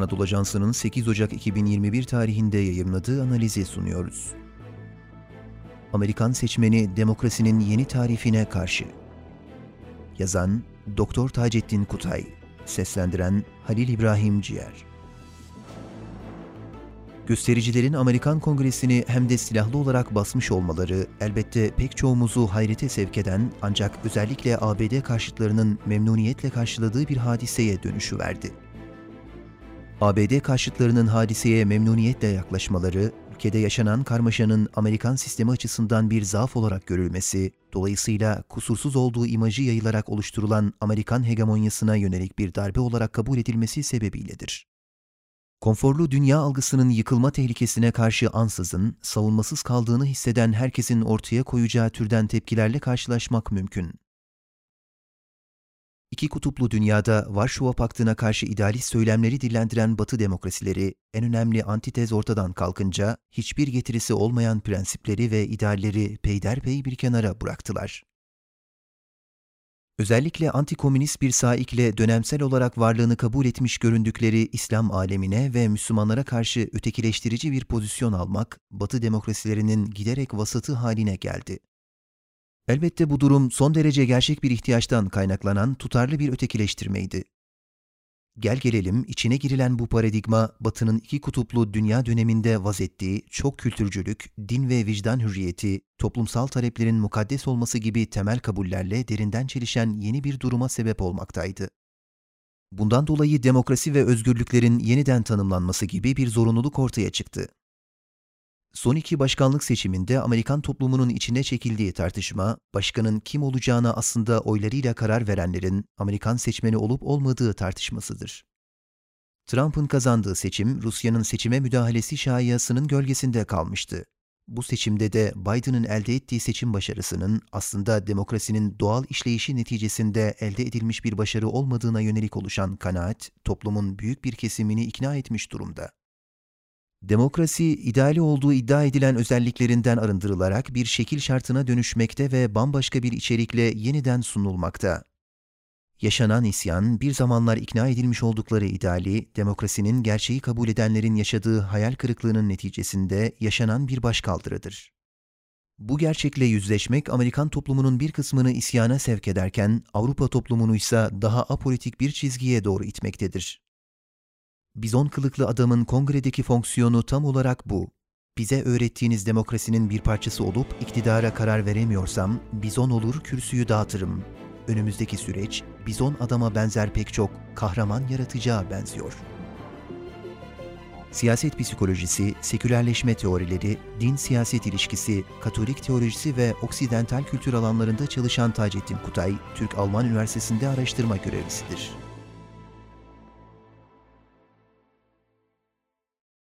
Anadolu Ajansı'nın 8 Ocak 2021 tarihinde yayımladığı analizi sunuyoruz. Amerikan seçmeni demokrasinin yeni tarifine karşı. Yazan Doktor Taceddin Kutay, seslendiren Halil İbrahim Ciğer. Göstericilerin Amerikan Kongresi'ni hem de silahlı olarak basmış olmaları elbette pek çoğumuzu hayrete sevk eden ancak özellikle ABD karşıtlarının memnuniyetle karşıladığı bir hadiseye dönüşü verdi. ABD karşıtlarının hadiseye memnuniyetle yaklaşmaları, ülkede yaşanan karmaşanın Amerikan sistemi açısından bir zaaf olarak görülmesi, dolayısıyla kusursuz olduğu imajı yayılarak oluşturulan Amerikan hegemonyasına yönelik bir darbe olarak kabul edilmesi sebebiyledir. Konforlu dünya algısının yıkılma tehlikesine karşı ansızın, savunmasız kaldığını hisseden herkesin ortaya koyacağı türden tepkilerle karşılaşmak mümkün. İki kutuplu dünyada Varşova Paktı'na karşı idealist söylemleri dillendiren Batı demokrasileri, en önemli antitez ortadan kalkınca hiçbir getirisi olmayan prensipleri ve idealleri peyderpey bir kenara bıraktılar. Özellikle antikomünist bir saikle dönemsel olarak varlığını kabul etmiş göründükleri İslam alemine ve Müslümanlara karşı ötekileştirici bir pozisyon almak, Batı demokrasilerinin giderek vasatı haline geldi. Elbette bu durum son derece gerçek bir ihtiyaçtan kaynaklanan tutarlı bir ötekileştirmeydi. Gel gelelim içine girilen bu paradigma Batı'nın iki kutuplu dünya döneminde vaz ettiği çok kültürcülük, din ve vicdan hürriyeti, toplumsal taleplerin mukaddes olması gibi temel kabullerle derinden çelişen yeni bir duruma sebep olmaktaydı. Bundan dolayı demokrasi ve özgürlüklerin yeniden tanımlanması gibi bir zorunluluk ortaya çıktı. Son iki başkanlık seçiminde Amerikan toplumunun içine çekildiği tartışma, başkanın kim olacağına aslında oylarıyla karar verenlerin Amerikan seçmeni olup olmadığı tartışmasıdır. Trump'ın kazandığı seçim, Rusya'nın seçime müdahalesi şayiasının gölgesinde kalmıştı. Bu seçimde de Biden'ın elde ettiği seçim başarısının aslında demokrasinin doğal işleyişi neticesinde elde edilmiş bir başarı olmadığına yönelik oluşan kanaat, toplumun büyük bir kesimini ikna etmiş durumda. Demokrasi, ideali olduğu iddia edilen özelliklerinden arındırılarak bir şekil şartına dönüşmekte ve bambaşka bir içerikle yeniden sunulmakta. Yaşanan isyan, bir zamanlar ikna edilmiş oldukları ideali, demokrasinin gerçeği kabul edenlerin yaşadığı hayal kırıklığının neticesinde yaşanan bir başkaldırıdır. Bu gerçekle yüzleşmek Amerikan toplumunun bir kısmını isyana sevk ederken Avrupa toplumunu ise daha apolitik bir çizgiye doğru itmektedir. Bizon kılıklı adamın kongredeki fonksiyonu tam olarak bu. Bize öğrettiğiniz demokrasinin bir parçası olup iktidara karar veremiyorsam bizon olur kürsüyü dağıtırım. Önümüzdeki süreç bizon adama benzer pek çok kahraman yaratıcıya benziyor. Siyaset psikolojisi, sekülerleşme teorileri, din-siyaset ilişkisi, katolik teolojisi ve oksidental kültür alanlarında çalışan Taceddin Kutay, Türk-Alman Üniversitesi'nde araştırma görevlisidir.